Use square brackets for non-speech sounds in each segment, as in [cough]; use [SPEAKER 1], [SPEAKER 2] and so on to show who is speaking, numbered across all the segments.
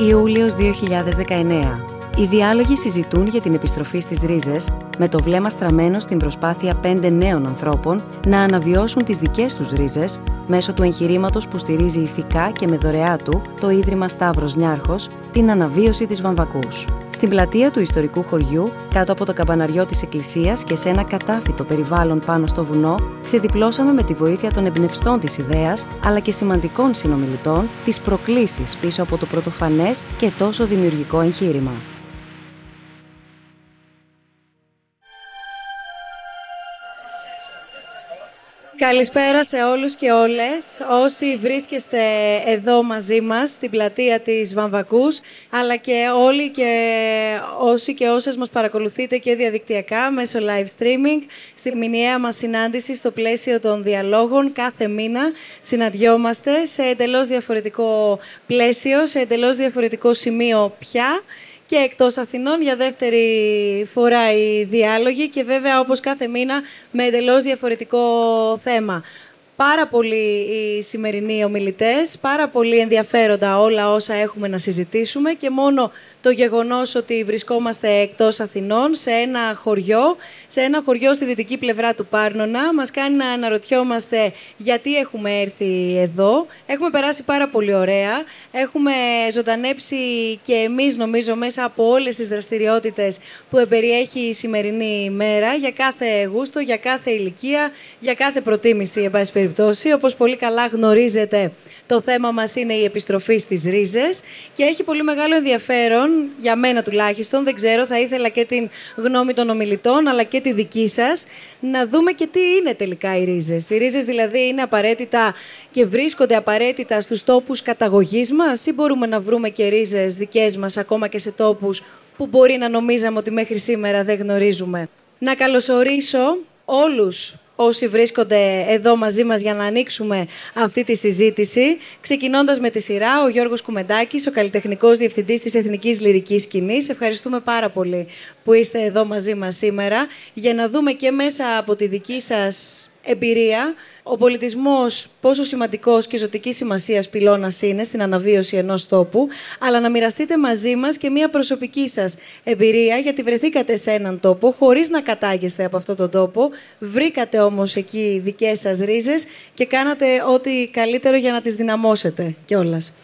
[SPEAKER 1] Ιούλιος 2019. Οι διάλογοι συζητούν για την επιστροφή στις ρίζες, με το βλέμμα στραμμένο στην προσπάθεια πέντε νέων ανθρώπων να αναβιώσουν τις δικές τους ρίζες μέσω του εγχειρήματος που στηρίζει ηθικά και με δωρεά του το Ίδρυμα Σταύρος Νιάρχος, την αναβίωση της Βαμβακούς. Στην πλατεία του ιστορικού χωριού, κάτω από το καμπαναριό της εκκλησίας και σε ένα κατάφυτο περιβάλλον πάνω στο βουνό, ξεδιπλώσαμε με τη βοήθεια των εμπνευστών της ιδέας, αλλά και σημαντικών συνομιλητών, τις προκλήσεις πίσω από το πρωτοφανές και τόσο δημιουργικό εγχείρημα. Καλησπέρα σε όλους και όλες. Όσοι βρίσκεστε εδώ μαζί μας στην πλατεία της Βαμβακούς αλλά και όλοι και όσοι και όσες μας παρακολουθείτε και διαδικτυακά μέσω live streaming στη μηνιαία μας συνάντηση στο πλαίσιο των διαλόγων κάθε μήνα συναντιόμαστε σε εντελώς διαφορετικό πλαίσιο, σε εντελώς διαφορετικό σημείο πια και εκτός Αθηνών για δεύτερη φορά οι διάλογοι και βέβαια όπως κάθε μήνα με εντελώς διαφορετικό θέμα πάρα πολύ οι σημερινοί ομιλητές, πάρα πολύ ενδιαφέροντα όλα όσα έχουμε να συζητήσουμε και μόνο το γεγονός ότι βρισκόμαστε εκτός Αθηνών, σε ένα χωριό, σε ένα χωριό στη δυτική πλευρά του Πάρνονα, μας κάνει να αναρωτιόμαστε γιατί έχουμε έρθει εδώ. Έχουμε περάσει πάρα πολύ ωραία, έχουμε ζωντανέψει και εμείς νομίζω μέσα από όλες τις δραστηριότητες που εμπεριέχει η σημερινή ημέρα για κάθε γούστο, για κάθε ηλικία, για κάθε προτίμηση, εν πάση περιπτώσει. Όπως πολύ καλά γνωρίζετε, το θέμα μας είναι η επιστροφή στις ρίζες και έχει πολύ μεγάλο ενδιαφέρον, για μένα τουλάχιστον, δεν ξέρω, θα ήθελα και την γνώμη των ομιλητών, αλλά και τη δική σας, να δούμε και τι είναι τελικά οι ρίζες. Οι ρίζες δηλαδή είναι απαραίτητα και βρίσκονται απαραίτητα στους τόπους καταγωγής μας ή μπορούμε να βρούμε και ρίζες δικές μας ακόμα και σε τόπους που μπορεί να νομίζαμε ότι μέχρι σήμερα δεν γνωρίζουμε. Να καλωσορίσω όλους όσοι βρίσκονται εδώ μαζί μας για να ανοίξουμε αυτή τη συζήτηση. Ξεκινώντας με τη σειρά, ο Γιώργος Κουμεντάκης, ο καλλιτεχνικός διευθυντής της Εθνικής Λυρικής Σκηνής. Ευχαριστούμε πάρα πολύ που είστε εδώ μαζί μας σήμερα για να δούμε και μέσα από τη δική σας εμπειρία ο πολιτισμός πόσο σημαντικός και ζωτικής σημασίας πυλώνας είναι στην αναβίωση ενός τόπου, αλλά να μοιραστείτε μαζί μας και μια προσωπική σας εμπειρία, γιατί βρεθήκατε σε έναν τόπο χωρίς να κατάγεστε από αυτόν τον τόπο, βρήκατε όμως εκεί δικές σας ρίζες και κάνατε ό,τι καλύτερο για να τις δυναμώσετε κιόλας.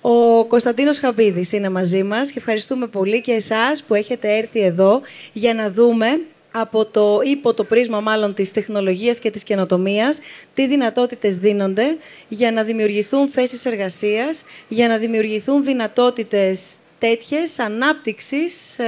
[SPEAKER 1] Ο Κωνσταντίνος Χαμπίδης είναι μαζί μας και ευχαριστούμε πολύ και εσάς που έχετε έρθει εδώ για να δούμε από το, υπό το πρίσμα μάλλον της τεχνολογίας και της καινοτομίας, τι δυνατότητες δίνονται για να δημιουργηθούν θέσεις εργασίας, για να δημιουργηθούν δυνατότητες τέτοιες ανάπτυξης ε,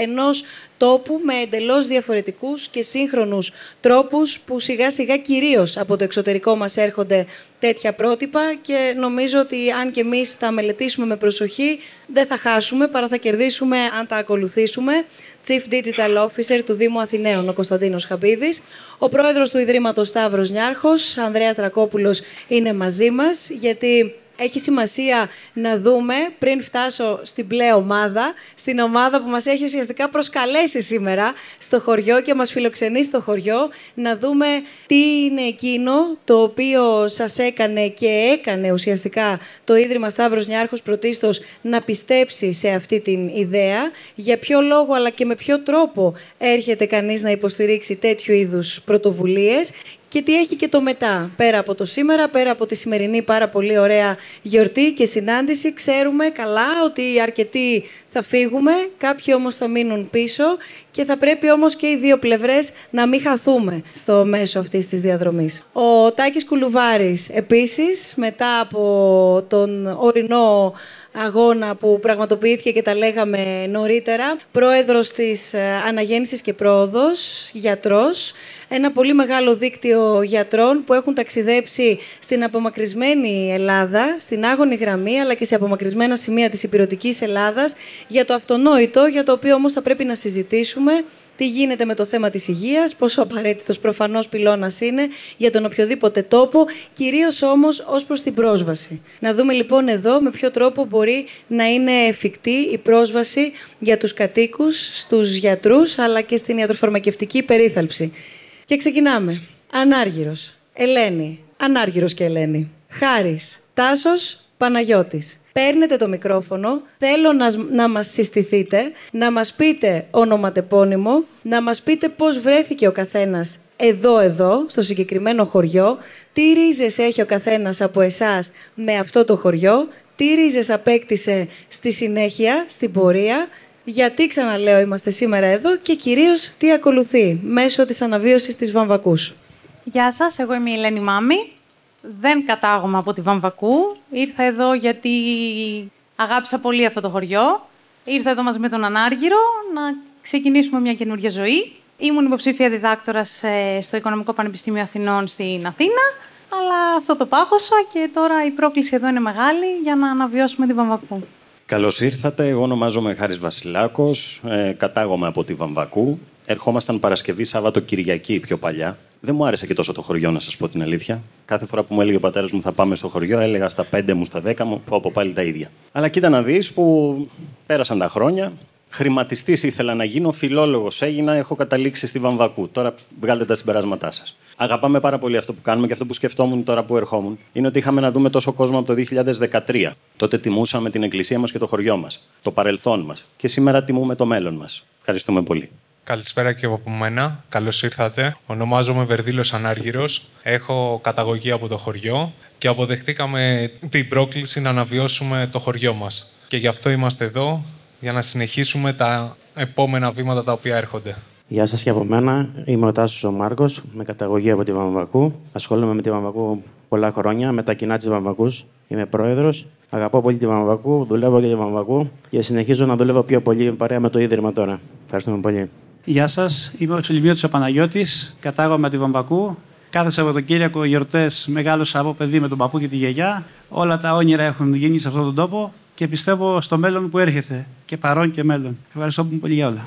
[SPEAKER 1] ενός τόπου με εντελώς διαφορετικούς και σύγχρονους τρόπους που σιγά σιγά κυρίως από το εξωτερικό μας έρχονται τέτοια πρότυπα και νομίζω ότι αν και εμείς τα μελετήσουμε με προσοχή δεν θα χάσουμε παρά θα κερδίσουμε αν τα ακολουθήσουμε. Chief Digital Officer του Δήμου Αθηναίων, ο Κωνσταντίνος Χαμπίδης. Ο πρόεδρος του Ιδρύματος Σταύρος Νιάρχος, Ανδρέας Τρακόπουλο, είναι μαζί μας, γιατί έχει σημασία να δούμε πριν φτάσω στην μπλε ομάδα, στην ομάδα που μας έχει ουσιαστικά προσκαλέσει σήμερα στο χωριό και μας φιλοξενεί στο χωριό, να δούμε τι είναι εκείνο το οποίο σας έκανε και έκανε ουσιαστικά το Ίδρυμα Σταύρος Νιάρχος Πρωτίστως να πιστέψει σε αυτή την ιδέα, για ποιο λόγο αλλά και με ποιο τρόπο έρχεται κανείς να υποστηρίξει τέτοιου είδους πρωτοβουλίες και τι έχει και το μετά. Πέρα από το σήμερα, πέρα από τη σημερινή πάρα πολύ ωραία γιορτή και συνάντηση, ξέρουμε καλά ότι αρκετοί θα φύγουμε, κάποιοι όμως θα μείνουν πίσω και θα πρέπει όμως και οι δύο πλευρές να μην χαθούμε στο μέσο αυτής της διαδρομής. Ο Τάκης Κουλουβάρης επίσης, μετά από τον ορεινό αγώνα που πραγματοποιήθηκε και τα λέγαμε νωρίτερα. Πρόεδρος της ε, Αναγέννησης και Πρόοδος, γιατρός. Ένα πολύ μεγάλο δίκτυο γιατρών που έχουν ταξιδέψει στην απομακρυσμένη Ελλάδα, στην άγωνη γραμμή, αλλά και σε απομακρυσμένα σημεία της υπηρετικής Ελλάδας, για το αυτονόητο, για το οποίο όμως θα πρέπει να συζητήσουμε τι γίνεται με το θέμα της υγείας, πόσο απαραίτητος προφανώς πυλώνας είναι για τον οποιοδήποτε τόπο, κυρίως όμως ως προς την πρόσβαση. Να δούμε λοιπόν εδώ με ποιο τρόπο μπορεί να είναι εφικτή η πρόσβαση για τους κατοίκους, στους γιατρούς, αλλά και στην ιατροφαρμακευτική περίθαλψη. Και ξεκινάμε. Ανάργυρος, Ελένη, Ανάργυρος και Ελένη, Χάρης, Τάσος, Παναγιώτης. Παίρνετε το μικρόφωνο, θέλω να, να μας συστηθείτε, να μας πείτε ονοματεπώνυμο, να μας πείτε πώς βρέθηκε ο καθένας εδώ εδώ, στο συγκεκριμένο χωριό, τι ρίζες έχει ο καθένας από εσάς με αυτό το χωριό, τι ρίζες απέκτησε στη συνέχεια, στην πορεία, γιατί ξαναλέω είμαστε σήμερα εδώ και κυρίως τι ακολουθεί μέσω της αναβίωσης της Βαμβακούς.
[SPEAKER 2] Γεια σας, εγώ είμαι η Ελένη Μάμη. Δεν κατάγομαι από τη Βαμβακού. Ήρθα εδώ γιατί αγάπησα πολύ αυτό το χωριό. Ήρθα εδώ μαζί με τον Ανάργυρο να ξεκινήσουμε μια καινούργια ζωή. Ήμουν υποψήφια διδάκτορας ε, στο Οικονομικό Πανεπιστήμιο Αθηνών στην Αθήνα. Αλλά αυτό το πάγωσα και τώρα η πρόκληση εδώ είναι μεγάλη για να αναβιώσουμε τη Βαμβακού.
[SPEAKER 3] Καλώς ήρθατε. Εγώ ονομάζομαι Χάρης Βασιλάκος. Ε, κατάγομαι από τη Βαμβακού. Ερχόμασταν Παρασκευή, Σάββατο, Κυριακή πιο παλιά. Δεν μου άρεσε και τόσο το χωριό, να σας πω την αλήθεια. Κάθε φορά που μου έλεγε ο πατέρας μου θα πάμε στο χωριό, έλεγα στα πέντε μου, στα δέκα μου, πω από πάλι τα ίδια. Αλλά κοίτα να δεις που πέρασαν τα χρόνια. Χρηματιστής ήθελα να γίνω, φιλόλογος έγινα, έχω καταλήξει στη Βαμβακού. Τώρα βγάλετε τα συμπεράσματά σας. Αγαπάμε πάρα πολύ αυτό που κάνουμε και αυτό που σκεφτόμουν τώρα που ερχόμουν είναι ότι είχαμε να δούμε τόσο κόσμο από το 2013. Τότε τιμούσαμε την εκκλησία μας και το χωριό μας, το παρελθόν μας. Και σήμερα τιμούμε το μέλλον μας. Ευχαριστούμε πολύ.
[SPEAKER 4] Καλησπέρα και από μένα. Καλώς ήρθατε. Ονομάζομαι Βερδίλος Ανάργυρος. Έχω καταγωγή από το χωριό και αποδεχτήκαμε την πρόκληση να αναβιώσουμε το χωριό μας. Και γι' αυτό είμαστε εδώ, για να συνεχίσουμε τα επόμενα βήματα τα οποία έρχονται.
[SPEAKER 5] Γεια σας και από μένα. Είμαι ο Τάσος ο Μάρκος, με καταγωγή από τη Βαμβακού. Ασχολούμαι με τη Βαμβακού πολλά χρόνια, με τα κοινά της Βαμβακούς. Είμαι πρόεδρος. Αγαπώ πολύ τη Βαμβακού, δουλεύω για τη Βαμβακού και συνεχίζω να δουλεύω πιο πολύ παρέα με το ίδρυμα τώρα. Ευχαριστούμε πολύ.
[SPEAKER 6] Γεια σας. Είμαι ο Τσουλιμιώτη Παναγιώτης. Κατάγομαι από τη Βαμβακού. Κάθε Σαββατοκύριακο γιορτές μεγάλωσα από παιδί με τον παππού και τη γιαγιά. Όλα τα όνειρα έχουν γίνει σε αυτόν τον τόπο και πιστεύω στο μέλλον που έρχεται. Και παρόν και μέλλον. Ευχαριστώ πολύ για όλα.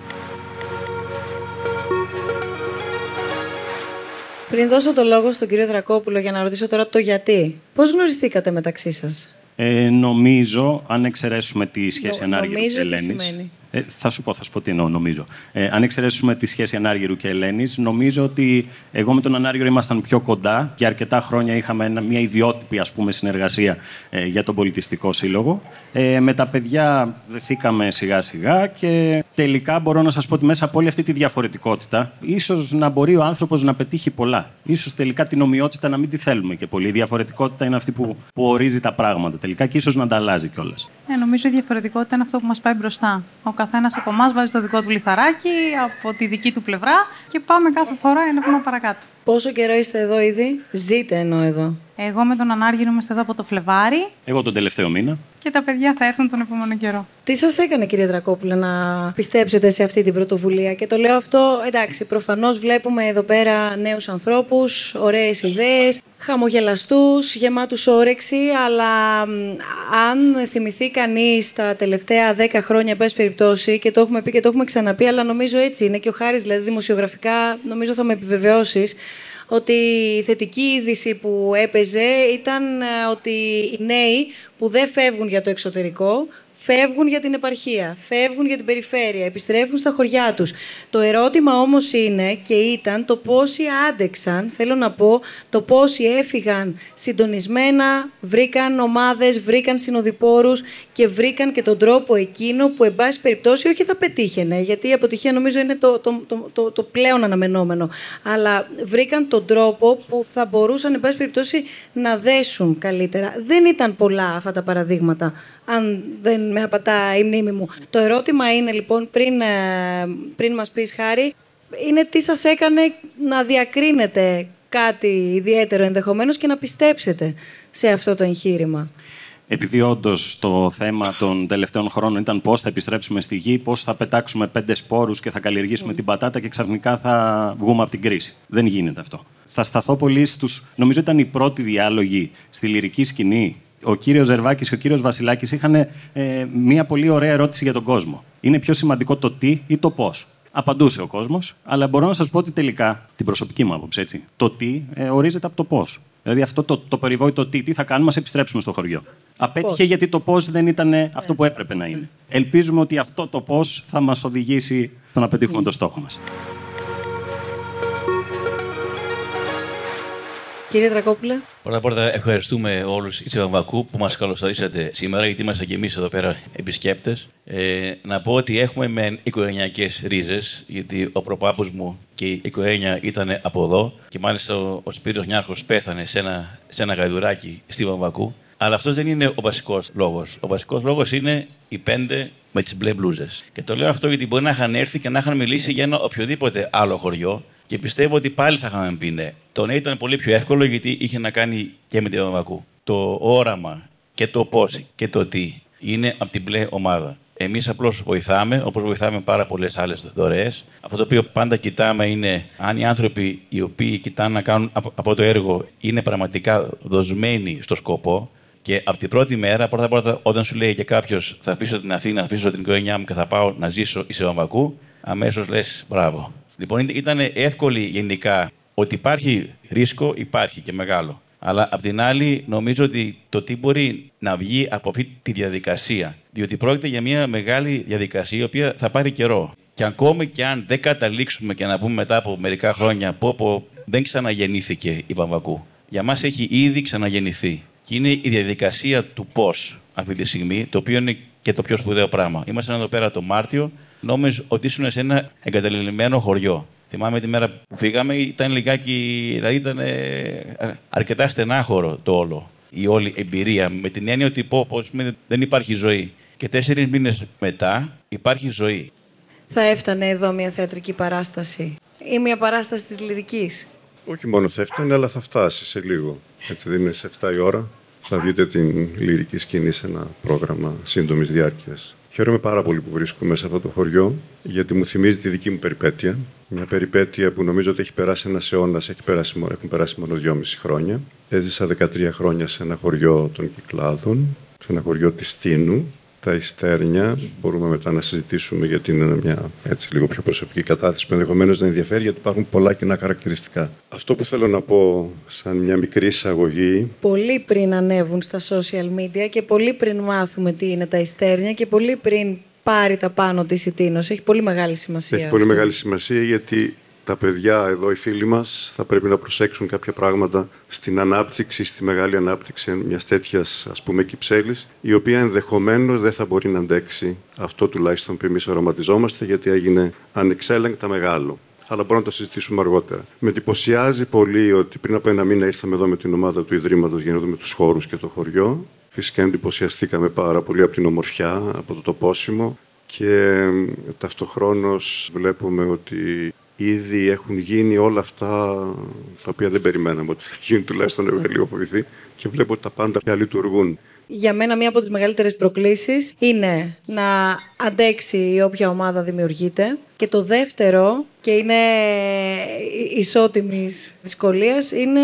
[SPEAKER 1] Πριν δώσω το λόγο στον κύριο Δρακόπουλο για να ρωτήσω τώρα το γιατί, πώς γνωριστήκατε μεταξύ σας;
[SPEAKER 3] Ε, νομίζω, αν εξαιρέσουμε τη σχέση Νο, ανάργυρου και Ελένης... Ε, θα σου πω, θα σου πω τι εννοώ, νομίζω. Ε, αν εξαιρέσουμε τη σχέση Ανάργυρου και Ελένης, νομίζω ότι εγώ με τον Ανάργυρο ήμασταν πιο κοντά και αρκετά χρόνια είχαμε μια ιδιότυπη ας πούμε, συνεργασία ε, για τον Πολιτιστικό Σύλλογο. Ε, με τα παιδιά δεθήκαμε σιγά-σιγά και τελικά μπορώ να σας πω ότι μέσα από όλη αυτή τη διαφορετικότητα, ίσως να μπορεί ο άνθρωπος να πετύχει πολλά. σω τελικά την ομοιότητα να μην τη θέλουμε και πολύ. Η διαφορετικότητα είναι αυτή που, που ορίζει τα πράγματα τελικά και ίσως να τα αλλάζει κιόλας.
[SPEAKER 2] Ε, νομίζω η διαφορετικότητα είναι αυτό που μας πάει μπροστά. Ο καθένας από εμάς βάζει το δικό του λιθαράκι από τη δική του πλευρά και πάμε κάθε φορά ένα βήμα παρακάτω.
[SPEAKER 1] Πόσο καιρό είστε εδώ ήδη, ζείτε ενώ εδώ.
[SPEAKER 2] Εγώ με τον Ανάργυρο είμαστε εδώ από το Φλεβάρι.
[SPEAKER 3] Εγώ τον τελευταίο μήνα.
[SPEAKER 2] Και τα παιδιά θα έρθουν τον επόμενο καιρό.
[SPEAKER 1] Τι σας έκανε, κύριε Δρακόπουλε, να πιστέψετε σε αυτή την πρωτοβουλία; Και το λέω αυτό, εντάξει, προφανώς βλέπουμε εδώ πέρα νέους ανθρώπους, ωραίες ιδέες, χαμογελαστούς, γεμάτους όρεξη. Αλλά αν θυμηθεί κανείς τα τελευταία δέκα χρόνια, πε περιπτώσει, και το έχουμε πει και το έχουμε ξαναπεί, αλλά νομίζω έτσι είναι και ο Χάρης, δηλαδή δημοσιογραφικά, νομίζω θα με επιβεβαιώσεις ότι η θετική είδηση που έπαιζε ήταν ε, ότι οι νέοι που δεν φεύγουν για το εξωτερικό φεύγουν για την επαρχία, φεύγουν για την περιφέρεια, επιστρέφουν στα χωριά τους. Το ερώτημα όμως είναι και ήταν το πόσοι άντεξαν, θέλω να πω, το πόσοι έφυγαν συντονισμένα, βρήκαν ομάδες, βρήκαν συνοδοιπόρους και βρήκαν και τον τρόπο εκείνο που, εν πάση περιπτώσει, όχι θα πετύχαινε, γιατί η αποτυχία νομίζω είναι το, το, το, το, το πλέον αναμενόμενο, αλλά βρήκαν τον τρόπο που θα μπορούσαν, εν πάση περιπτώσει, να δέσουν καλύτερα. Δεν ήταν πολλά αυτά τα παραδείγματα, αν δεν με απατά η μνήμη μου. Το ερώτημα είναι λοιπόν, πριν, ε, πριν μας πεις Χάρη, είναι τι σας έκανε να διακρίνετε κάτι ιδιαίτερο ενδεχομένως και να πιστέψετε σε αυτό το εγχείρημα;
[SPEAKER 3] Επειδή όντως το θέμα των τελευταίων χρόνων ήταν πώς θα επιστρέψουμε στη γη, πώς θα πετάξουμε πέντε σπόρους και θα καλλιεργήσουμε την πατάτα και ξαφνικά θα βγούμε από την κρίση. Δεν γίνεται αυτό. Θα σταθώ πολύ στους. Νομίζω ήταν οι πρώτοι διάλογοι στη λυρική σκηνή ο κύριος Ζερβάκης και ο κύριος Βασιλάκης είχαν ε, μία πολύ ωραία ερώτηση για τον κόσμο. Είναι πιο σημαντικό το τι ή το πώς. Απαντούσε ο κόσμος, αλλά μπορώ να σας πω ότι τελικά, την προσωπική μου άποψη, έτσι, το τι ε, ορίζεται από το πώς. Δηλαδή αυτό το, το περιβόητο τι, τι θα κάνουμε, ας επιστρέψουμε στο χωριό. Απέτυχε γιατί το πώς δεν ήταν αυτό που έπρεπε να είναι. Ελπίζουμε ότι αυτό το πώς θα μας οδηγήσει στο να πετύχουμε το στόχο μας.
[SPEAKER 1] Κύριε Τρακόπουλε.
[SPEAKER 7] Πρώτα απ' όλα, ευχαριστούμε όλους οι Τσεβαμβακού που μας καλωσορίσατε σήμερα, γιατί είμαστε και εμείς εδώ πέρα επισκέπτες. Ε, να πω ότι έχουμε με οικογενειακές ρίζες, γιατί ο προπάπους μου και η οικογένεια ήταν από εδώ. Και μάλιστα ο, ο Σπύρος Νιάρχος πέθανε σε ένα, σε ένα γαϊδουράκι στη Βαμβακού. Αλλά αυτός δεν είναι ο βασικός λόγος. Ο βασικός λόγος είναι οι πέντε με τις μπλε μπλούζες. Και το λέω αυτό γιατί μπορεί να είχαν έρθει και να είχαν μιλήσει για ένα οποιοδήποτε άλλο χωριό και πιστεύω ότι πάλι θα είχαμε πει ναι. Το ναι ήταν πολύ πιο εύκολο γιατί είχε να κάνει και με τη Βαμβακού. Το όραμα και το πώς και το τι είναι από την μπλε ομάδα. Εμείς απλώς βοηθάμε, όπως βοηθάμε πάρα πολλές άλλες δωρεές. Αυτό το οποίο πάντα κοιτάμε είναι αν οι άνθρωποι οι οποίοι κοιτάνε να κάνουν αυτό το έργο είναι πραγματικά δοσμένοι στο σκοπό. Και από την πρώτη μέρα, πρώτα πρώτα, όταν σου λέει και κάποιος θα αφήσω την Αθήνα, θα αφήσω την οικογένειά μου και θα πάω να ζήσω σε Βαμβακού, αμέσως λες μπράβο. Λοιπόν, ήταν εύκολη γενικά ότι υπάρχει ρίσκο, υπάρχει και μεγάλο. Αλλά απ' την άλλη, νομίζω ότι το τι μπορεί να βγει από αυτή τη διαδικασία. Διότι πρόκειται για μια μεγάλη διαδικασία η οποία θα πάρει καιρό. Και ακόμη και αν δεν καταλήξουμε και να πούμε μετά από μερικά χρόνια πω, πω δεν ξαναγεννήθηκε η Παμβακού. Για μας έχει ήδη ξαναγεννηθεί. Και είναι η διαδικασία του πώς αυτή τη στιγμή, το οποίο είναι και το πιο σπουδαίο πράγμα. Είμαστε εδώ πέρα το Μάρτιο, νόμιζα ότι ήσουν σε ένα εγκαταλελειμμένο χωριό. Θυμάμαι τη μέρα που φύγαμε, ήταν λιγάκι, δηλαδή ήταν αρκετά στενάχωρο το όλο. Η όλη εμπειρία, με την έννοια ότι πω, πως, δεν υπάρχει ζωή. Και τέσσερις μήνες μετά υπάρχει ζωή.
[SPEAKER 1] Θα έφτανε εδώ μια θεατρική παράσταση ή μια παράσταση της λυρικής;
[SPEAKER 8] Όχι μόνο θα έφτανε, αλλά θα φτάσει σε λίγο. Έτσι δεν είναι σε 7 η ώρα. Θα δείτε την λυρική σκηνή σε ένα πρόγραμμα σύντομης διάρκειας. Χαίρομαι πάρα πολύ που βρίσκομαι σε αυτό το χωριό, γιατί μου θυμίζει τη δική μου περιπέτεια. Μια περιπέτεια που νομίζω ότι έχει περάσει ένας αιώνας, έχουν περάσει μόνο δυόμιση χρόνια. Έζησα 13 χρόνια σε ένα χωριό των Κυκλάδων, σε ένα χωριό της Τίνου, τα Ιστέρνια. Μπορούμε μετά να συζητήσουμε γιατί είναι μια έτσι λίγο πιο προσωπική κατάθεση που ενδεχομένως να ενδιαφέρει γιατί υπάρχουν πολλά κοινά χαρακτηριστικά. Αυτό που θέλω να πω σαν μια μικρή εισαγωγή.
[SPEAKER 1] Πολύ πριν ανέβουν στα social media και πολύ πριν μάθουμε τι είναι τα Ιστέρνια και πολύ πριν πάρει τα πάνω της η Τίνος. Έχει πολύ μεγάλη σημασία.
[SPEAKER 8] Έχει πολύ μεγάλη σημασία γιατί τα παιδιά εδώ, οι φίλοι μας, θα πρέπει να προσέξουν κάποια πράγματα στην ανάπτυξη, στη μεγάλη ανάπτυξη μιας τέτοιας ας πούμε κυψέλης, η οποία ενδεχομένως δεν θα μπορεί να αντέξει αυτό τουλάχιστον που εμείς οραματιζόμαστε, γιατί έγινε ανεξέλεγκτα μεγάλο. Αλλά μπορούμε να το συζητήσουμε αργότερα. Με εντυπωσιάζει πολύ ότι πριν από ένα μήνα ήρθαμε εδώ με την ομάδα του Ιδρύματος για να δούμε τους χώρους και το χωριό. Φυσικά εντυπωσιαστήκαμε πάρα πολύ από την ομορφιά, από το τοπόσιμο και ταυτοχρόνως βλέπουμε ότι Ήδη έχουν γίνει όλα αυτά τα οποία δεν περιμέναμε ότι θα γίνουν, τουλάχιστον εγώ λίγο φοβηθεί και βλέπω ότι τα πάντα πια λειτουργούν.
[SPEAKER 1] Για μένα μία από τις μεγαλύτερες προκλήσεις είναι να αντέξει η όποια ομάδα δημιουργείται και το δεύτερο και είναι ισότιμης δυσκολίας είναι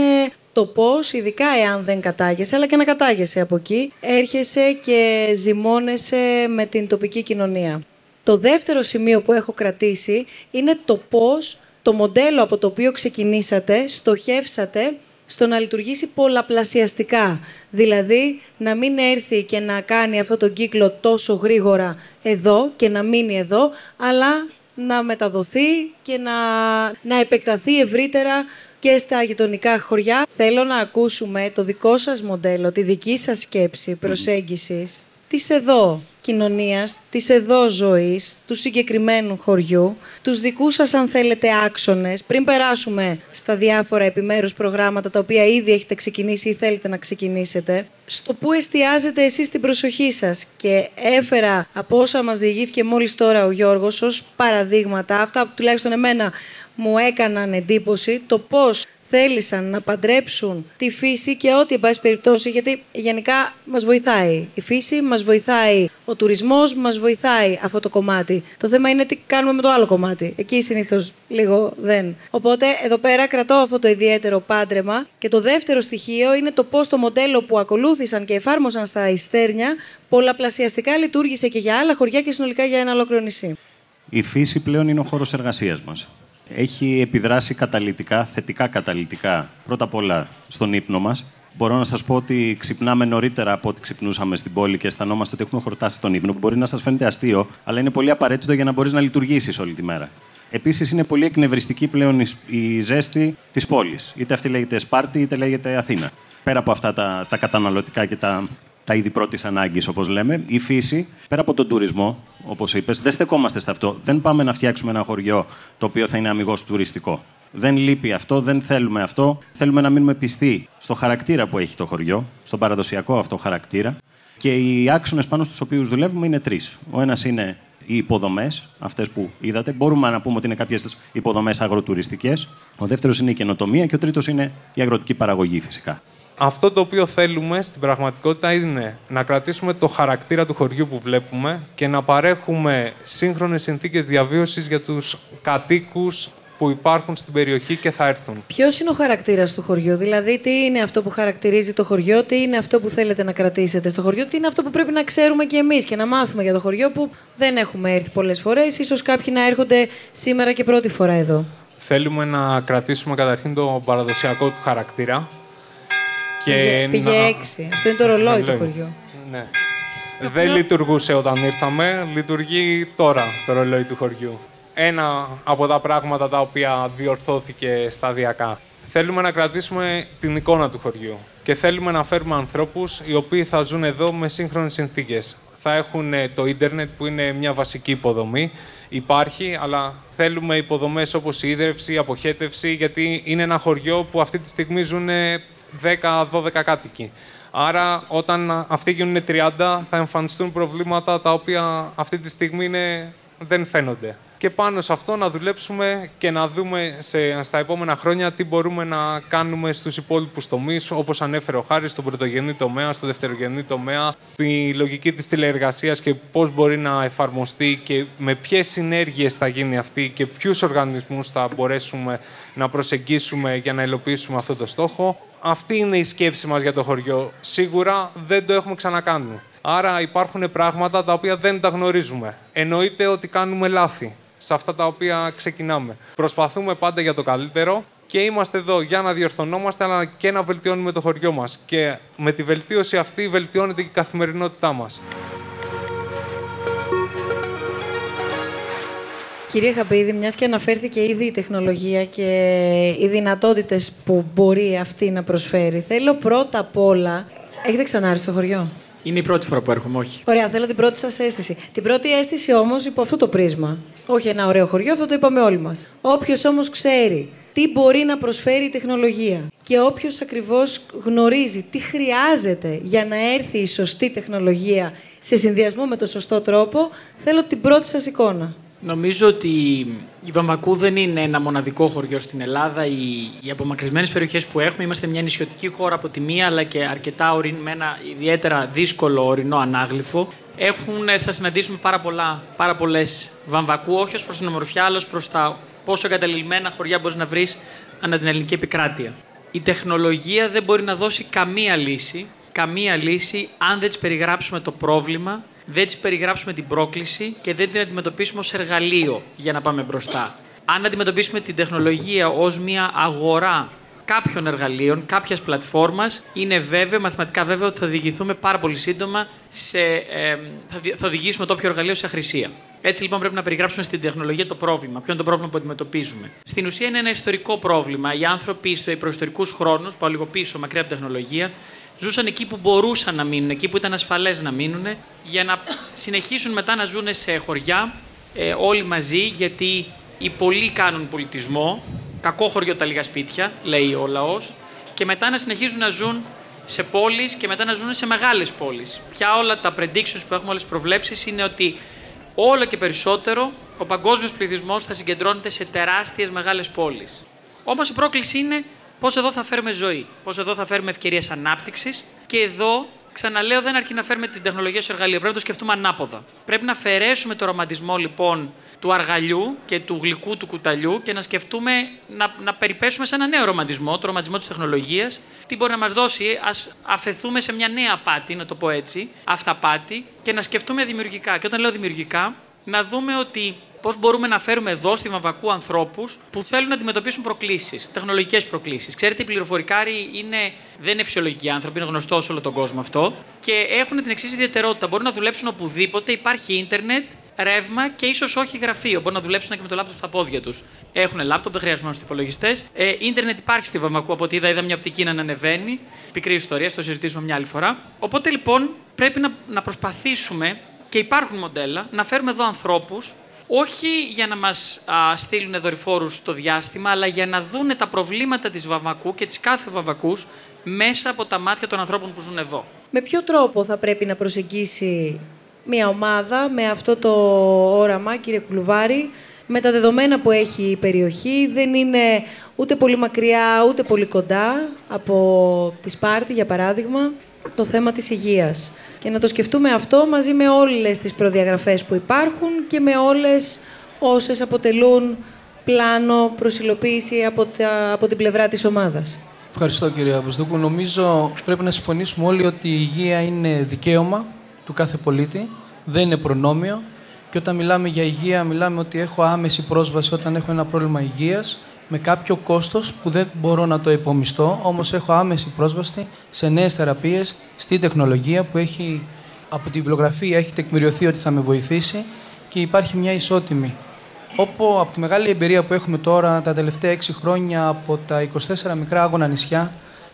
[SPEAKER 1] το πώς, ειδικά εάν δεν κατάγεσαι, αλλά και να κατάγεσαι από εκεί, έρχεσαι και ζυμώνεσαι με την τοπική κοινωνία. Το δεύτερο σημείο που έχω κρατήσει είναι το πώς το μοντέλο από το οποίο ξεκινήσατε στοχεύσατε στο να λειτουργήσει πολλαπλασιαστικά. Δηλαδή, να μην έρθει και να κάνει αυτό τον κύκλο τόσο γρήγορα εδώ και να μείνει εδώ, αλλά να μεταδοθεί και να, να επεκταθεί ευρύτερα και στα γειτονικά χωριά. Θέλω να ακούσουμε το δικό σας μοντέλο, τη δική σας σκέψη, προσέγγισης της εδώ κοινωνίας, της εδώ ζωής, του συγκεκριμένου χωριού, τους δικούς σας αν θέλετε άξονες, πριν περάσουμε στα διάφορα επιμέρους προγράμματα τα οποία ήδη έχετε ξεκινήσει ή θέλετε να ξεκινήσετε, στο πού εστιάζετε εσείς την προσοχή σας. Και έφερα από όσα μας διηγήθηκε μόλις τώρα ο Γιώργος ως παραδείγματα, αυτά που τουλάχιστον εμένα μου έκαναν εντύπωση, το πώς θέλησαν να παντρέψουν τη φύση και ό,τι, εν πάση περιπτώσει, γιατί γενικά μας βοηθάει. Η φύση μας βοηθάει. Ο τουρισμός μας βοηθάει αυτό το κομμάτι. Το θέμα είναι τι κάνουμε με το άλλο κομμάτι. Εκεί συνήθως λίγο δεν. Οπότε εδώ πέρα κρατώ αυτό το ιδιαίτερο πάντρεμα. Και το δεύτερο στοιχείο είναι το πώς το μοντέλο που ακολούθησαν και εφάρμοσαν στα Ιστέρνια πολλαπλασιαστικά λειτουργήσε και για άλλα χωριά και συνολικά για ένα ολόκληρο νησί.
[SPEAKER 3] Η φύση πλέον είναι ο χώρος εργασίας μας έχει επιδράσει καταλητικά, θετικά καταλητικά, πρώτα απ' όλα στον ύπνο μας. Μπορώ να σας πω ότι ξυπνάμε νωρίτερα από ό,τι ξυπνούσαμε στην πόλη και αισθανόμαστε ότι έχουμε χορτάσει τον ύπνο. Μπορεί να σας φαίνεται αστείο, αλλά είναι πολύ απαραίτητο για να μπορείς να λειτουργήσεις όλη τη μέρα. Επίσης, είναι πολύ εκνευριστική πλέον η, η ζέστη της πόλης. Είτε αυτή λέγεται Σπάρτη, είτε λέγεται Αθήνα. Πέρα από αυτά τα, τα καταναλωτικά και τα, τα είδη πρώτης ανάγκης, όπως λέμε, η φύση, πέρα από τον τουρισμό, όπως είπες, δεν στεκόμαστε σε αυτό. Δεν πάμε να φτιάξουμε ένα χωριό το οποίο θα είναι αμυγός τουριστικό. Δεν λείπει αυτό, δεν θέλουμε αυτό. Θέλουμε να μείνουμε πιστοί στο χαρακτήρα που έχει το χωριό, στον παραδοσιακό αυτό χαρακτήρα. Και οι άξονες πάνω στους οποίους δουλεύουμε είναι τρεις. Ο ένας είναι οι υποδομές, αυτές που είδατε. Μπορούμε να πούμε ότι είναι κάποιες υποδομές αγροτουριστικές. Ο δεύτερος είναι η καινοτομία και ο τρίτος είναι η αγροτική παραγωγή, φυσικά.
[SPEAKER 4] Αυτό το οποίο θέλουμε στην πραγματικότητα είναι να κρατήσουμε το χαρακτήρα του χωριού που βλέπουμε και να παρέχουμε σύγχρονες συνθήκες διαβίωσης για τους κατοίκους που υπάρχουν στην περιοχή και θα έρθουν.
[SPEAKER 1] Ποιος είναι ο χαρακτήρας του χωριού, δηλαδή τι είναι αυτό που χαρακτηρίζει το χωριό, τι είναι αυτό που θέλετε να κρατήσετε στο χωριό, τι είναι αυτό που πρέπει να ξέρουμε και εμείς και να μάθουμε για το χωριό που δεν έχουμε έρθει πολλές φορές, ίσως κάποιοι να έρχονται σήμερα και πρώτη φορά εδώ.
[SPEAKER 4] Θέλουμε να κρατήσουμε καταρχήν το παραδοσιακό του χαρακτήρα.
[SPEAKER 1] Και πήγε, να... έξι. Αυτό είναι το ρολόι του χωριού.
[SPEAKER 4] Ναι. Δεν λειτουργούσε όταν ήρθαμε, λειτουργεί τώρα το ρολόι του χωριού ένα από τα πράγματα τα οποία διορθώθηκε σταδιακά. Θέλουμε να κρατήσουμε την εικόνα του χωριού και θέλουμε να φέρουμε ανθρώπους οι οποίοι θα ζουν εδώ με σύγχρονες συνθήκες. Θα έχουν ε, το ίντερνετ που είναι μια βασική υποδομή, υπάρχει, αλλά θέλουμε υποδομές όπως η ίδρυυση, η αποχέτευση, γιατί είναι ένα χωριό που αυτή τη στιγμή ζουν 10-12 κάτοικοι. Άρα, όταν αυτοί γίνουν 30, θα εμφανιστούν προβλήματα τα οποία αυτή τη στιγμή είναι, δεν φαίνονται και πάνω σε αυτό να δουλέψουμε και να δούμε σε, στα επόμενα χρόνια τι μπορούμε να κάνουμε στους υπόλοιπους τομείς, όπως ανέφερε ο Χάρης, στον πρωτογενή τομέα, στο δευτερογενή τομέα, τη λογική της τηλεεργασίας και πώς μπορεί να εφαρμοστεί και με ποιες συνέργειες θα γίνει αυτή και ποιους οργανισμούς θα μπορέσουμε να προσεγγίσουμε για να υλοποιήσουμε αυτό το στόχο. Αυτή είναι η σκέψη μας για το χωριό. Σίγουρα δεν το έχουμε ξανακάνει. Άρα υπάρχουν πράγματα τα οποία δεν τα γνωρίζουμε. Εννοείται ότι κάνουμε λάθη σε αυτά τα οποία ξεκινάμε. Προσπαθούμε πάντα για το καλύτερο και είμαστε εδώ για να διορθωνόμαστε αλλά και να βελτιώνουμε το χωριό μας. Και με τη βελτίωση αυτή βελτιώνεται και η καθημερινότητά μας.
[SPEAKER 1] Κύριε Χαπίδη, μιας και αναφέρθηκε ήδη η τεχνολογία και οι δυνατότητες που μπορεί αυτή να προσφέρει, θέλω πρώτα απ' όλα. Έχετε ξανάρθει στο χωριό;
[SPEAKER 9] Είναι η πρώτη φορά που έρχομαι, όχι.
[SPEAKER 1] Ωραία, θέλω την πρώτη σας αίσθηση. Την πρώτη αίσθηση όμως υπό αυτό το πρίσμα. Όχι ένα ωραίο χωριό, αυτό το είπαμε όλοι μας. Όποιος όμως ξέρει τι μπορεί να προσφέρει η τεχνολογία και όποιος ακριβώς γνωρίζει τι χρειάζεται για να έρθει η σωστή τεχνολογία σε συνδυασμό με τον σωστό τρόπο, θέλω την πρώτη σας εικόνα.
[SPEAKER 9] Νομίζω ότι η Βαμβακού δεν είναι ένα μοναδικό χωριό στην Ελλάδα. Οι, οι απομακρυσμένες περιοχές που έχουμε, είμαστε μια νησιωτική χώρα από τη μία, αλλά και αρκετά ορειν, με ένα ιδιαίτερα δύσκολο ορεινό ανάγλυφο. Έχουν, θα συναντήσουμε πάρα, πολλά, πάρα πολλές Βαμβακού, όχι ως προς την ομορφιά, αλλά προς τα πόσο εγκαταλειμμένα χωριά μπορείς να βρεις ανά την ελληνική επικράτεια. Η τεχνολογία δεν μπορεί να δώσει καμία λύση, καμία λύση αν δεν της περιγράψουμε το πρόβλημα δεν της περιγράψουμε την πρόκληση και δεν την αντιμετωπίσουμε ως εργαλείο για να πάμε μπροστά. Αν αντιμετωπίσουμε την τεχνολογία ως μια αγορά κάποιων εργαλείων, κάποιας πλατφόρμας, είναι βέβαιο, μαθηματικά βέβαιο, ότι θα οδηγηθούμε πάρα πολύ σύντομα σε. Ε, θα οδηγήσουμε το όποιο εργαλείο σε αχρησία. Έτσι λοιπόν πρέπει να περιγράψουμε στην τεχνολογία το πρόβλημα. Ποιο είναι το πρόβλημα που αντιμετωπίζουμε. Στην ουσία είναι ένα ιστορικό πρόβλημα. Οι άνθρωποι στο προϊστορικούς χρόνους, πάω λίγο πίσω, μακριά από την τεχνολογία, ζούσαν εκεί που μπορούσαν να μείνουν, εκεί που ήταν ασφαλές να μείνουν, για να συνεχίσουν μετά να ζουν σε χωριά ε, όλοι μαζί, γιατί οι πολλοί κάνουν πολιτισμό. Κακό χωριό τα λίγα σπίτια, λέει ο λαός, και μετά να συνεχίζουν να ζουν σε πόλεις και μετά να ζουν σε μεγάλες πόλεις. Πια όλα τα predictions που έχουμε, όλες τις προβλέψεις, είναι ότι όλο και περισσότερο ο παγκόσμιος πληθυσμός θα συγκεντρώνεται σε τεράστιες μεγάλες πόλεις. Όμως η πρόκληση είναι πώς εδώ θα φέρουμε ζωή, πώς εδώ θα φέρουμε ευκαιρίες ανάπτυξης και εδώ Ξαναλέω, δεν αρκεί να φέρουμε την τεχνολογία στο εργαλείο. Πρέπει να το σκεφτούμε ανάποδα. Πρέπει να αφαιρέσουμε το ρομαντισμό λοιπόν του αργαλιού και του γλυκού του κουταλιού και να σκεφτούμε να, να περιπέσουμε σε ένα νέο ρομαντισμό, το ρομαντισμό της τεχνολογίας. Τι μπορεί να μας δώσει, ας αφαιθούμε σε μια νέα πάτη, να το πω έτσι, αυταπάτη και να σκεφτούμε δημιουργικά. Και όταν λέω δημιουργικά, να δούμε ότι πώς μπορούμε να φέρουμε εδώ στη Βαμβακού ανθρώπους που θέλουν να αντιμετωπίσουν προκλήσεις, τεχνολογικές προκλήσεις. Ξέρετε, οι πληροφορικάροι είναι, δεν είναι φυσιολογικοί άνθρωποι, είναι γνωστό σε όλο τον κόσμο αυτό και έχουν την εξής ιδιαιτερότητα. Μπορούν να δουλέψουν οπουδήποτε, υπάρχει ίντερνετ ρεύμα και ίσως όχι γραφείο. Μπορεί να δουλέψουν και με το λάπτοπ στα πόδια τους. Έχουν λάπτοπ, δεν χρειάζονται μόνο υπολογιστές. Ε, ίντερνετ υπάρχει στη Βαμακού, από ό,τι είδα, είδα μια οπτική να ανεβαίνει. Πικρή ιστορία, το συζητήσουμε μια άλλη φορά. Οπότε λοιπόν πρέπει να, να προσπαθήσουμε και υπάρχουν μοντέλα να φέρουμε εδώ ανθρώπους όχι για να μας α, στείλουν δορυφόρους στο διάστημα, αλλά για να δούνε τα προβλήματα της Βαμακού και της κάθε Βαμακούς μέσα από τα μάτια των ανθρώπων που ζουν εδώ.
[SPEAKER 1] Με ποιο τρόπο θα πρέπει να προσεγγίσει μια ομάδα με αυτό το όραμα, κύριε Κουλουβάρη, με τα δεδομένα που έχει η περιοχή, δεν είναι ούτε πολύ μακριά, ούτε πολύ κοντά από τη Σπάρτη, για παράδειγμα, το θέμα της υγείας. Και να το σκεφτούμε αυτό μαζί με όλες τις προδιαγραφές που υπάρχουν και με όλες όσες αποτελούν πλάνο προσιλοποίηση από, τα, από την πλευρά της ομάδας.
[SPEAKER 10] Ευχαριστώ κύριε Αποστούκου. Νομίζω πρέπει να συμφωνήσουμε όλοι ότι η υγεία είναι δικαίωμα του κάθε πολίτη, δεν είναι προνόμιο. Και όταν μιλάμε για υγεία, μιλάμε ότι έχω άμεση πρόσβαση όταν έχω ένα πρόβλημα υγείας με κάποιο κόστος που δεν μπορώ να το υπομιστώ, όμως έχω άμεση πρόσβαση σε νέες θεραπείες, στη τεχνολογία που έχει από την βιβλιογραφία έχει τεκμηριωθεί ότι θα με βοηθήσει και υπάρχει μια ισότιμη. Όπου από τη μεγάλη εμπειρία που έχουμε τώρα τα τελευταία έξι χρόνια από τα 24 μικρά άγωνα νησιά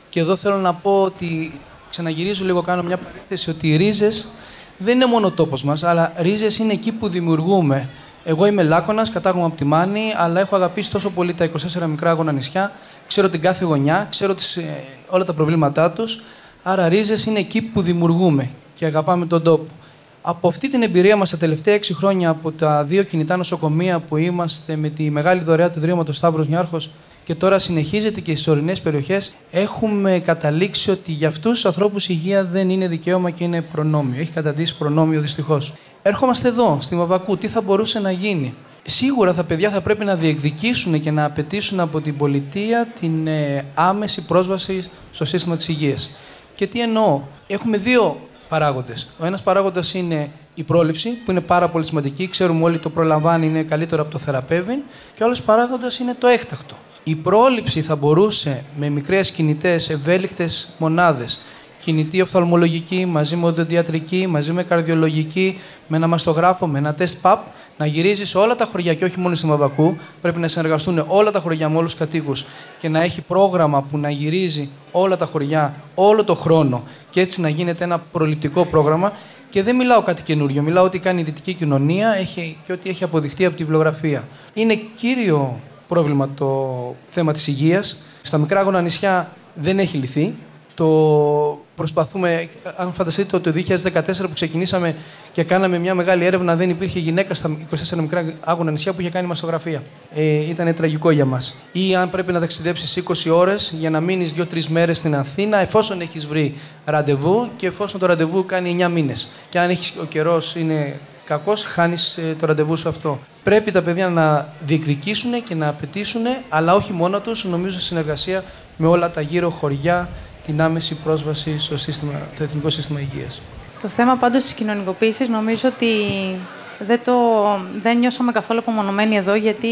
[SPEAKER 10] και εδώ θέλω να πω ότι ξαναγυρίζω λίγο, κάνω μια παρένθεση ότι οι ρίζες δεν είναι μόνο ο τόπος μας, αλλά ρίζες είναι εκεί που δημιουργούμε εγώ είμαι Λάκονα, κατάγομαι από τη Μάνη, αλλά έχω αγαπήσει τόσο πολύ τα 24 μικρά άγωνα νησιά. Ξέρω την κάθε γωνιά, ξέρω τις, ε, όλα τα προβλήματά τους. Άρα, ρίζες είναι εκεί που δημιουργούμε και αγαπάμε τον τόπο. Από αυτή την εμπειρία μας τα τελευταία 6 χρόνια, από τα δύο κινητά νοσοκομεία που είμαστε με τη μεγάλη δωρεά του Ιδρύματος Σταύρος Νιάρχος και τώρα συνεχίζεται και στις ορεινές περιοχές, έχουμε καταλήξει ότι για αυτούς τους ανθρώπους η υγεία δεν είναι δικαίωμα και είναι προνόμιο. Έχει καταντήσει προνόμιο δυστυχώς. Έρχομαστε εδώ, στη Μαβακού. Τι θα μπορούσε να γίνει. Σίγουρα τα παιδιά θα πρέπει να διεκδικήσουν και να απαιτήσουν από την πολιτεία την ε, άμεση πρόσβαση στο σύστημα της υγείας. Και τι εννοώ. Έχουμε δύο παράγοντες. Ο ένας παράγοντας είναι η πρόληψη, που είναι πάρα πολύ σημαντική. Ξέρουμε όλοι το προλαμβάνει είναι καλύτερο από το θεραπεύει. Και ο άλλος παράγοντας είναι το έκτακτο. Η πρόληψη θα μπορούσε με μικρές κινητές, ευέλικτες μονάδες κινητή οφθαλμολογική, μαζί με οδοντιατρική, μαζί με καρδιολογική, με ένα μαστογράφο, με ένα τεστ PAP, να γυρίζεις σε όλα τα χωριά και όχι μόνο στη Μαβακού. Πρέπει να συνεργαστούν όλα τα χωριά με όλους τους κατοίκους και να έχει πρόγραμμα που να γυρίζει όλα τα χωριά όλο το χρόνο και έτσι να γίνεται ένα προληπτικό πρόγραμμα. Και δεν μιλάω κάτι καινούριο. Μιλάω ότι κάνει η δυτική κοινωνία έχει, και ότι έχει αποδειχτεί από τη βιβλιογραφία. Είναι κύριο πρόβλημα το θέμα της υγείας. Στα μικρά γόνα νησιά δεν έχει λυθεί το προσπαθούμε, αν φανταστείτε το 2014 που ξεκινήσαμε και κάναμε μια μεγάλη έρευνα, δεν υπήρχε γυναίκα στα 24 μικρά άγωνα νησιά που είχε κάνει μαστογραφία. Ε, ήταν τραγικό για μας. Ή αν πρέπει να ταξιδέψεις 20 ώρες για να μείνεις 2-3 μέρες στην Αθήνα, εφόσον έχεις βρει ραντεβού και εφόσον το ραντεβού κάνει 9 μήνες. Και αν έχεις, ο καιρός είναι κακός, χάνεις ε, το ραντεβού σου αυτό. Πρέπει τα παιδιά να διεκδικήσουν και να απαιτήσουν, αλλά όχι μόνο τους, νομίζω συνεργασία με όλα τα γύρω χωριά, την άμεση πρόσβαση στο, σύστημα, το Εθνικό Σύστημα Υγείας.
[SPEAKER 2] Το θέμα πάντως της κοινωνικοποίησης νομίζω ότι δεν, το, δεν νιώσαμε καθόλου απομονωμένοι εδώ γιατί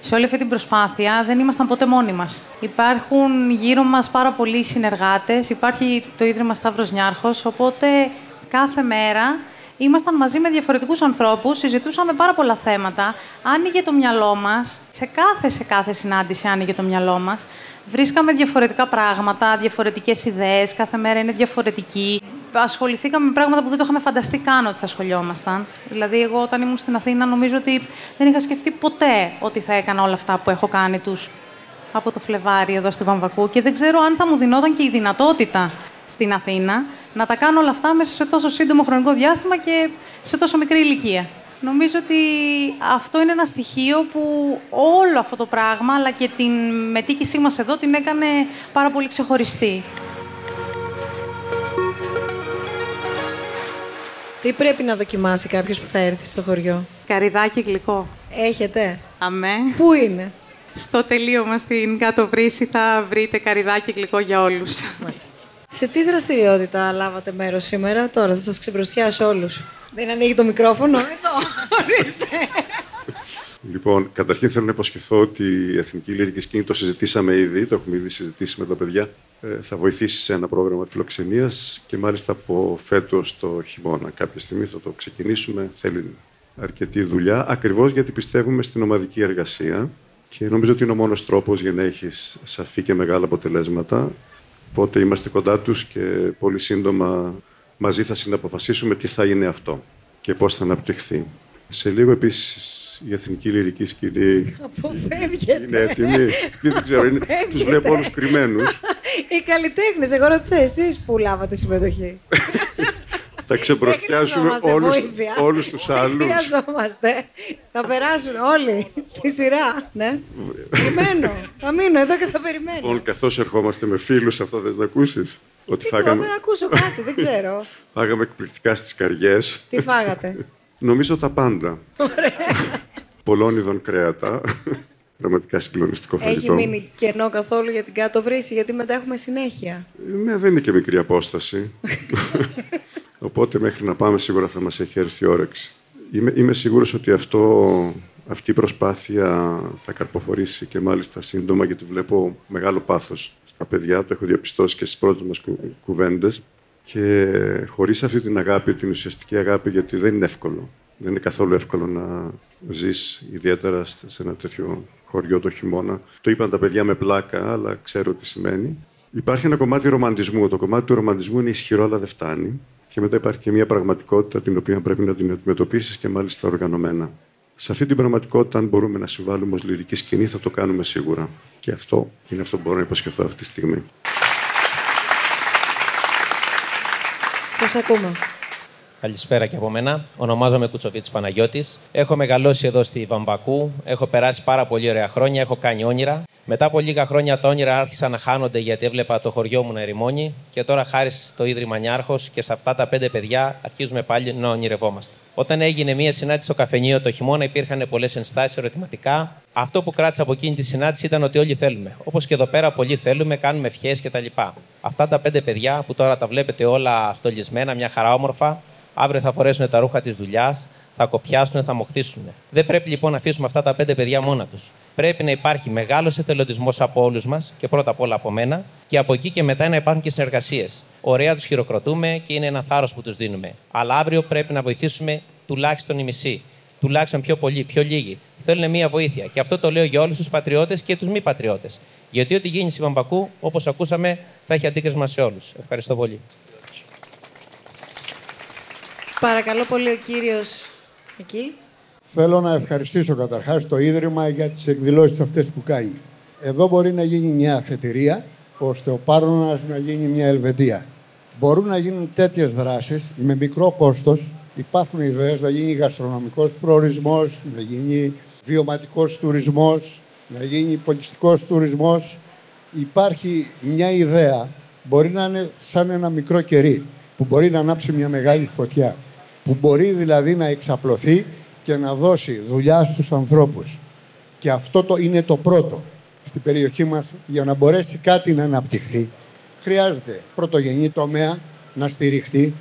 [SPEAKER 2] σε όλη αυτή την προσπάθεια δεν ήμασταν ποτέ μόνοι μας. Υπάρχουν γύρω μας πάρα πολλοί συνεργάτες, υπάρχει το Ίδρυμα Σταύρος Νιάρχος, οπότε κάθε μέρα ήμασταν μαζί με διαφορετικούς ανθρώπους, συζητούσαμε πάρα πολλά θέματα, άνοιγε το μυαλό μας, σε κάθε, σε κάθε συνάντηση άνοιγε το μυαλό μας, βρίσκαμε διαφορετικά πράγματα, διαφορετικές ιδέες, κάθε μέρα είναι διαφορετική. Ασχοληθήκαμε με πράγματα που δεν το είχαμε φανταστεί καν ότι θα ασχολιόμασταν. Δηλαδή, εγώ όταν ήμουν στην Αθήνα, νομίζω ότι δεν είχα σκεφτεί ποτέ ότι θα έκανα όλα αυτά που έχω κάνει τους από το Φλεβάρι εδώ στη Βαμβακού και δεν ξέρω αν θα μου δινόταν και η δυνατότητα στην Αθήνα να τα κάνω όλα αυτά μέσα σε τόσο σύντομο χρονικό διάστημα και σε τόσο μικρή ηλικία. Νομίζω ότι αυτό είναι ένα στοιχείο που όλο αυτό το πράγμα, αλλά και την μετήκησή μας εδώ, την έκανε πάρα πολύ ξεχωριστή.
[SPEAKER 1] Τι πρέπει να δοκιμάσει κάποιος που θα έρθει στο χωριό;
[SPEAKER 2] Καριδάκι γλυκό.
[SPEAKER 1] Έχετε;
[SPEAKER 2] Αμέ.
[SPEAKER 1] Πού είναι;
[SPEAKER 2] Στο τελείωμα στην κάτω βρύση θα βρείτε καριδάκι γλυκό για όλους.
[SPEAKER 1] Μάλιστα. Σε τι δραστηριότητα λάβατε μέρος σήμερα, τώρα θα σας ξεμπροστιάσω όλους. Δεν ανοίγει το μικρόφωνο. Εδώ, ορίστε.
[SPEAKER 8] Λοιπόν, καταρχήν θέλω να υποσχεθώ ότι η Εθνική Λυρική Σκηνή το συζητήσαμε ήδη, το έχουμε ήδη συζητήσει με τα παιδιά. Ε, θα βοηθήσει σε ένα πρόγραμμα φιλοξενίας και μάλιστα από φέτος το χειμώνα. Κάποια στιγμή θα το ξεκινήσουμε. Θέλει αρκετή δουλειά, ακριβώς γιατί πιστεύουμε στην ομαδική εργασία και νομίζω ότι είναι ο μόνος τρόπος για να έχεις σαφή και μεγάλα αποτελέσματα. Οπότε είμαστε κοντά τους και πολύ σύντομα μαζί θα συναποφασίσουμε τι θα είναι αυτό και πώς θα αναπτυχθεί. Σε λίγο επίσης η Εθνική Λυρική Σκηνή
[SPEAKER 1] Αποφεύγεται.
[SPEAKER 8] είναι έτοιμη. Δεν ξέρω, είναι, τους βλέπω όλους κρυμμένους.
[SPEAKER 1] Οι καλλιτέχνες, εγώ ρώτησα εσείς που λάβατε συμμετοχή. [laughs]
[SPEAKER 8] Θα ξεμπροστιάσουμε
[SPEAKER 1] χρειαζόμαστε
[SPEAKER 8] όλους,
[SPEAKER 1] βοήθεια.
[SPEAKER 8] όλους τους
[SPEAKER 1] Δεν
[SPEAKER 8] άλλους.
[SPEAKER 1] Χρειαζόμαστε. Θα περάσουν όλοι στη σειρά. Ναι. Περιμένω. Θα μείνω εδώ και θα περιμένω.
[SPEAKER 8] Λοιπόν, καθώς ερχόμαστε με φίλους, αυτό δεν το ακούσεις; Ότι
[SPEAKER 1] Εγώ
[SPEAKER 8] φάγαμε,
[SPEAKER 1] δεν ακούσω κάτι, δεν ξέρω. [laughs]
[SPEAKER 8] φάγαμε εκπληκτικά στις καριές.
[SPEAKER 1] Τι φάγατε;
[SPEAKER 8] Νομίζω τα πάντα. Πολλών ειδών κρέατα. Πραγματικά συγκλονιστικό
[SPEAKER 1] Έχει
[SPEAKER 8] φαγητό.
[SPEAKER 1] μείνει κενό καθόλου για την κάτω βρύση, γιατί μετά έχουμε συνέχεια.
[SPEAKER 8] Ναι, δεν είναι και μικρή απόσταση. [laughs] Οπότε μέχρι να πάμε σίγουρα θα μας έχει έρθει η όρεξη. Είμαι, είμαι σίγουρος ότι αυτό, αυτή η προσπάθεια θα καρποφορήσει και μάλιστα σύντομα γιατί βλέπω μεγάλο πάθος στα παιδιά. Το έχω διαπιστώσει και στις πρώτες μας κου, κουβέντες. Και χωρίς αυτή την αγάπη, την ουσιαστική αγάπη, γιατί δεν είναι εύκολο. Δεν είναι καθόλου εύκολο να ζεις ιδιαίτερα σε σε ένα τέτοιο χωριό το χειμώνα. Το είπαν τα παιδιά με πλάκα, αλλά ξέρω τι σημαίνει. Υπάρχει ένα κομμάτι ρομαντισμού. Το κομμάτι του ρομαντισμού είναι ισχυρό, αλλά δεν φτάνει. Και μετά υπάρχει και μια πραγματικότητα την οποία πρέπει να την αντιμετωπίσεις και μάλιστα οργανωμένα. Σε αυτή την πραγματικότητα, αν μπορούμε να συμβάλλουμε ως λυρική σκηνή, θα το κάνουμε σίγουρα. Και αυτό είναι αυτό που μπορώ να υποσχεθώ αυτή τη στιγμή.
[SPEAKER 1] Σας ακούμε.
[SPEAKER 11] Καλησπέρα και από μένα. Ονομάζομαι Κουτσοβίτης Παναγιώτης. Έχω μεγαλώσει εδώ στη Βαμβακού. Έχω περάσει πάρα πολύ ωραία χρόνια. Έχω κάνει όνειρα. Μετά από λίγα χρόνια τα όνειρα άρχισαν να χάνονται γιατί έβλεπα το χωριό μου να ερημώνει. Και τώρα, χάρη στο Ίδρυμα Νιάρχος και σε αυτά τα πέντε παιδιά, αρχίζουμε πάλι να ονειρευόμαστε. Όταν έγινε μία συνάντηση στο καφενείο το χειμώνα, υπήρχαν πολλές ενστάσεις ερωτηματικά. Αυτό που κράτησα από εκείνη τη συνάντηση ήταν ότι όλοι θέλουμε. Όπως και εδώ πέρα, πολλοί θέλουμε, κάνουμε ευχές κτλ. Αυτά τα πέντε παιδιά που τώρα τα βλέπετε όλα στολισμένα, μια χαρά όμορφα, αύριο θα φορέσουν τα ρούχα της δουλειάς, θα κοπιάσουν, θα μοχθήσουν. Δεν πρέπει λοιπόν να αφήσουμε αυτά τα πέντε παιδιά μόνα τους. Πρέπει να υπάρχει μεγάλος εθελοντισμός από όλους μας και πρώτα απ' όλα από μένα και από εκεί και μετά να υπάρχουν και συνεργασίες. Ωραία τους χειροκροτούμε και είναι ένα θάρρος που τους δίνουμε. Αλλά αύριο πρέπει να βοηθήσουμε τουλάχιστον η μισή. Τουλάχιστον πιο πολλοί, πιο λίγοι. Θέλουν μία βοήθεια. Και αυτό το λέω για όλους τους πατριώτες και τους μη πατριώτες. Γιατί ό,τι γίνει στη Βαμβακού, όπως ακούσαμε, θα έχει αντίκρισμα σε όλους. Ευχαριστώ πολύ.
[SPEAKER 1] Παρακαλώ πολύ ο κύριος εκεί.
[SPEAKER 12] Θέλω να ευχαριστήσω καταρχάς το Ίδρυμα για τις εκδηλώσεις αυτές που κάνει. Εδώ μπορεί να γίνει μια αφετηρία, ώστε ο Πάρωνας να γίνει μια Ελβετία. Μπορούν να γίνουν τέτοιες δράσεις με μικρό κόστος. Υπάρχουν ιδέες να γίνει γαστρονομικός προορισμός, να γίνει βιωματικός τουρισμός, να γίνει πολιτιστικός τουρισμός. Υπάρχει μια ιδέα, μπορεί να είναι σαν ένα μικρό κερί, που μπορεί να ανάψει μια μεγάλη φωτιά, που μπορεί δηλαδή να εξαπλωθεί και να δώσει δουλειά στους ανθρώπους. Και αυτό το είναι το πρώτο στην περιοχή μας για να μπορέσει κάτι να αναπτυχθεί. Χρειάζεται πρωτογενή τομέα να στηριχτεί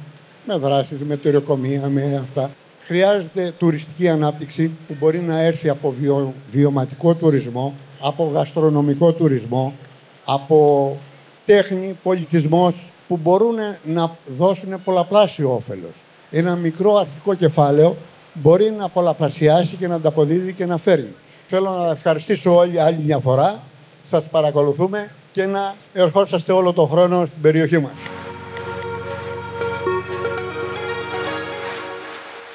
[SPEAKER 12] με δράσεις, με τουρκομία, με αυτά. Χρειάζεται τουριστική ανάπτυξη που μπορεί να έρθει από βιο, βιωματικό τουρισμό, από γαστρονομικό τουρισμό, από τέχνη, πολιτισμός που μπορούν να δώσουν πολλαπλάσιο όφελος. Ένα μικρό αρχικό κεφάλαιο μπορεί να πολλαπλασιάσει και να ανταποδίδει και να φέρνει. Θέλω να ευχαριστήσω όλοι άλλη μια φορά. Σας παρακολουθούμε και να ερχόσαστε όλο το χρόνο στην περιοχή μας.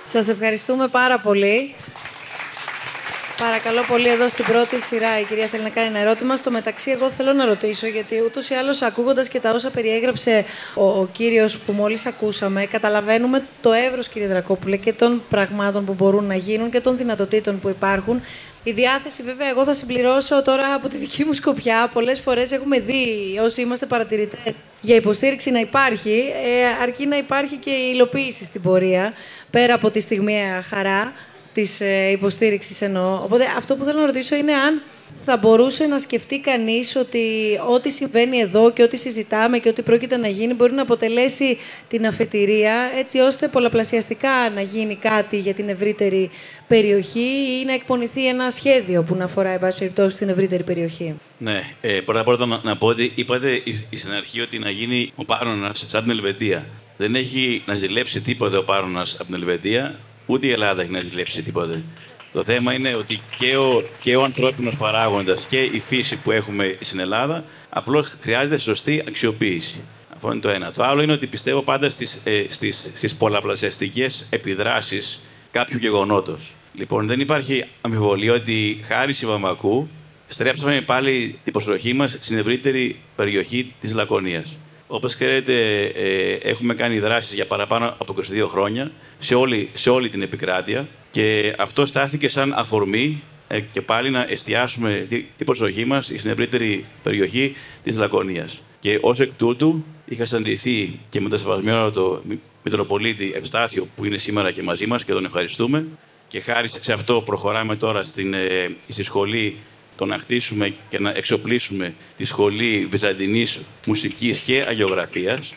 [SPEAKER 1] Σας ευχαριστούμε πάρα πολύ. Παρακαλώ πολύ εδώ στην πρώτη σειρά η κυρία θέλει να κάνει ένα ερώτημα. Στο μεταξύ εγώ θέλω να ρωτήσω γιατί ούτως ή άλλως ακούγοντας και τα όσα περιέγραψε ο, ο κύριος που μόλις ακούσαμε καταλαβαίνουμε το εύρος κύριε Δρακόπουλε και των πραγμάτων που μπορούν να γίνουν και των δυνατοτήτων που υπάρχουν. Η διάθεση, βέβαια, εγώ θα συμπληρώσω τώρα από τη δική μου σκοπιά. Πολλές φορές έχουμε δει, όσοι είμαστε παρατηρητές, για υποστήριξη να υπάρχει, ε, αρκεί να υπάρχει και η υλοποίηση στην πορεία, πέρα από τη στιγμιαία χαρά της ε, υποστήριξης εννοώ. Οπότε αυτό που θέλω να ρωτήσω είναι αν θα μπορούσε να σκεφτεί κανείς ότι ό,τι συμβαίνει εδώ και ό,τι συζητάμε και ό,τι πρόκειται να γίνει μπορεί να αποτελέσει την αφετηρία έτσι ώστε πολλαπλασιαστικά να γίνει κάτι για την ευρύτερη περιοχή ή να εκπονηθεί ένα σχέδιο που να αφορά, εν πάση περιπτώσει, την ευρύτερη περιοχή.
[SPEAKER 7] Ναι, ε, πρώτα απ' όλα να, να πω ότι είπατε η- η- στην αρχή ότι να γίνει ο Πάρονα σαν την Ελβετία. Δεν έχει να ζηλέψει τίποτε ο Πάρονα από την Ελβετία. Ούτε η Ελλάδα έχει να ζηλέψει τίποτα. Το θέμα είναι ότι και ο, και ο ανθρώπινος παράγοντας και η φύση που έχουμε στην Ελλάδα απλώς χρειάζεται σωστή αξιοποίηση. Αυτό είναι το ένα. Το άλλο είναι ότι πιστεύω πάντα στις, ε, στις, στις πολλαπλασιαστικές επιδράσεις κάποιου γεγονότος. Λοιπόν, δεν υπάρχει αμφιβολία ότι χάρη στη Βαμβακού στρέψαμε πάλι την προσοχή μας στην ευρύτερη περιοχή της Λακωνίας. Όπως ξέρετε, ε, έχουμε κάνει δράσεις για παραπάνω από 22 χρόνια σε όλη, σε όλη την επικράτεια και αυτό στάθηκε σαν αφορμή ε, και πάλι να εστιάσουμε την προσοχή μας στην ευρύτερη περιοχή της Λακωνίας. Και ως εκ τούτου είχα συναντηθεί και με το σεβασμένο το Μητροπολίτη Ευστάθιο που είναι σήμερα και μαζί μας και τον ευχαριστούμε. Και χάρη σε αυτό προχωράμε τώρα στην, ε, στη σχολή το να χτίσουμε και να εξοπλίσουμε τη σχολή Βυζαντινής Μουσικής και Αγιογραφίας.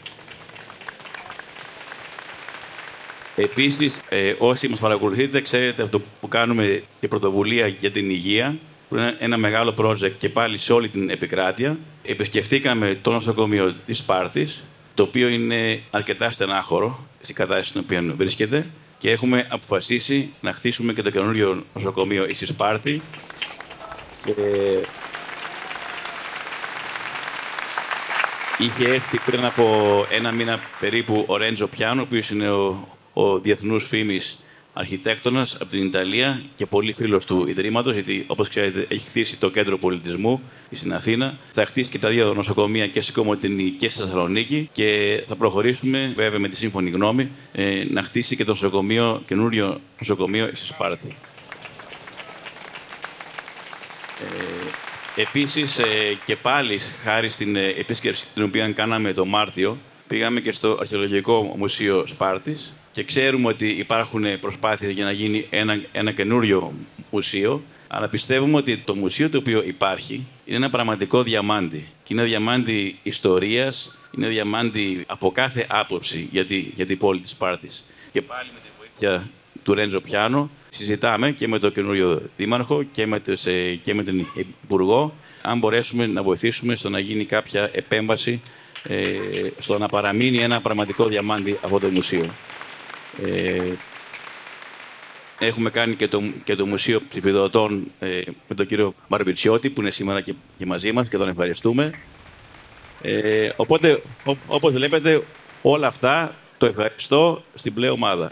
[SPEAKER 7] Επίσης, ε, όσοι μας παρακολουθείτε, ξέρετε αυτό που κάνουμε η πρωτοβουλία για την υγεία, που είναι ένα μεγάλο project και πάλι σε όλη την επικράτεια. Επισκεφθήκαμε το νοσοκομείο της Σπάρτης, το οποίο είναι αρκετά στενάχωρο στην κατάσταση στην οποία βρίσκεται και έχουμε αποφασίσει να χτίσουμε και το καινούριο νοσοκομείο στη Σπάρτη. Και... Είχε έρθει πριν από ένα μήνα περίπου ο Ρέντζο Πιάνο, ο οποίος είναι ο, ο διεθνούς φήμης αρχιτέκτονας από την Ιταλία και πολύ φίλος του Ιδρύματος, γιατί όπως ξέρετε έχει χτίσει το κέντρο πολιτισμού στην Αθήνα. Θα χτίσει και τα δύο νοσοκομεία και στην Κομωτινή και στη Θεσσαλονίκη και θα προχωρήσουμε, βέβαια με τη σύμφωνη γνώμη, ε, να χτίσει και το νοσοκομείο, καινούριο νοσοκομείο στη Σπάρτη. Ε, επίσης, ε, και πάλι χάρη στην ε, επίσκεψη την οποία κάναμε το Μάρτιο, πήγαμε και στο Αρχαιολογικό Μουσείο Σπάρτης και ξέρουμε ότι υπάρχουν προσπάθειες για να γίνει ένα, ένα καινούριο μουσείο, αλλά πιστεύουμε ότι το μουσείο το οποίο υπάρχει είναι ένα πραγματικό διαμάντι. Και είναι διαμάντι ιστορίας, είναι διαμάντι από κάθε άποψη για, τη, για την πόλη της Σπάρτης. Και πάλι με τη βοήθεια του Ρέντζο Πιάνο συζητάμε και με τον καινούριο δήμαρχο και με, τους, ε, και με τον υπουργό αν μπορέσουμε να βοηθήσουμε στο να γίνει κάποια επέμβαση ε, στο να παραμείνει ένα πραγματικό διαμάντι αυτό το μουσείο. Ε, έχουμε κάνει και το, και το Μουσείο Ψηφιδωτών ε, με τον κύριο Μαρβιτσιώτη που είναι σήμερα και, και μαζί μας και τον ευχαριστούμε. Ε, οπότε, όπως βλέπετε, όλα αυτά το ευχαριστώ στην πλέον ομάδα.